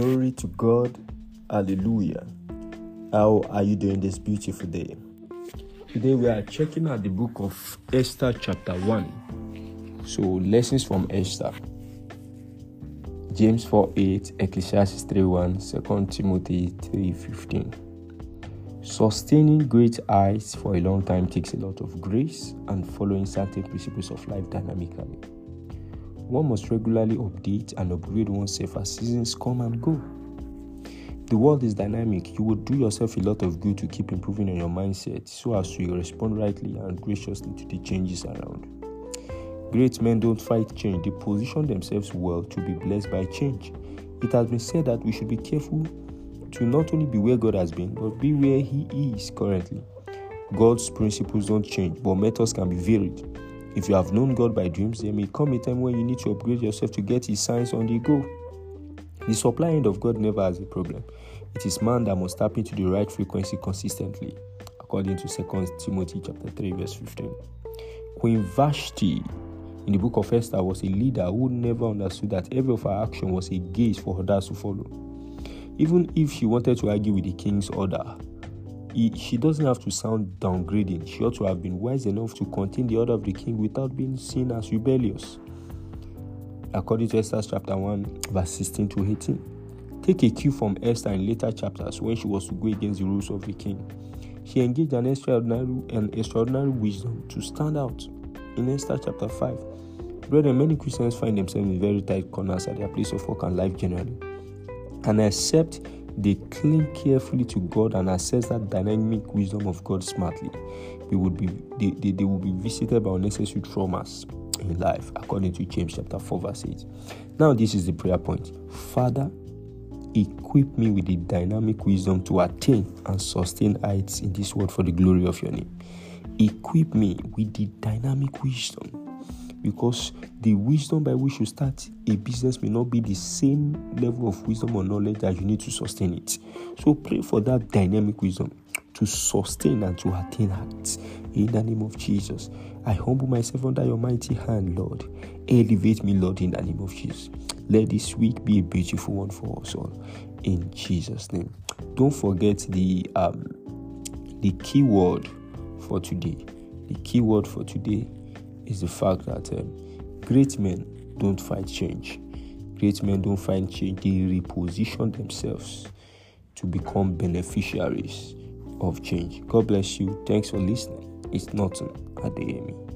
Glory to God. Hallelujah. How are you doing this beautiful day? Today we are checking out the book of Esther, chapter 1. So, lessons from Esther. James 4 8, Ecclesiastes 3 1, 2 Timothy 3 15. Sustaining great heights for a long time takes a lot of grace and following certain principles of life dynamically. One must regularly update and upgrade oneself as seasons come and go. The world is dynamic. You will do yourself a lot of good to keep improving on your mindset so as to respond rightly and graciously to the changes around. Great men don't fight change, they position themselves well to be blessed by change. It has been said that we should be careful to not only be where God has been, but be where He is currently. God's principles don't change, but methods can be varied. If you have known God by dreams, there may come a time when you need to upgrade yourself to get His signs on the go. The supply end of God never has a problem. It is man that must tap into the right frequency consistently, according to 2 Timothy chapter 3, verse 15. Queen Vashti in the book of Esther was a leader who never understood that every of her action was a gaze for others to follow. Even if she wanted to argue with the king's order, he, she doesn't have to sound downgrading. She ought to have been wise enough to contain the order of the king without being seen as rebellious. According to Esther chapter 1, verse 16 to 18. Take a cue from Esther in later chapters when she was to go against the rules of the king. She engaged an extraordinary and extraordinary wisdom to stand out. In Esther chapter 5, brethren, many Christians find themselves in very tight corners at their place of work and life generally. And except they cling carefully to God and assess that dynamic wisdom of God smartly, we would be they, they, they will be visited by unnecessary traumas in life, according to James chapter 4, verse 8. Now, this is the prayer point. Father, equip me with the dynamic wisdom to attain and sustain heights in this world for the glory of your name. Equip me with the dynamic wisdom because the wisdom by which you start a business may not be the same level of wisdom or knowledge that you need to sustain it. So pray for that dynamic wisdom to sustain and to attain heights in the name of Jesus. I humble myself under your mighty hand, Lord. Elevate me, Lord, in the name of Jesus. Let this week be a beautiful one for us all. In Jesus' name. Don't forget the um the key word for today. The key word for today is the fact that um, great men don't fight change. Great men don't fight change. They reposition themselves to become beneficiaries of change. God bless you. Thanks for listening. It's Norton Adeyemi.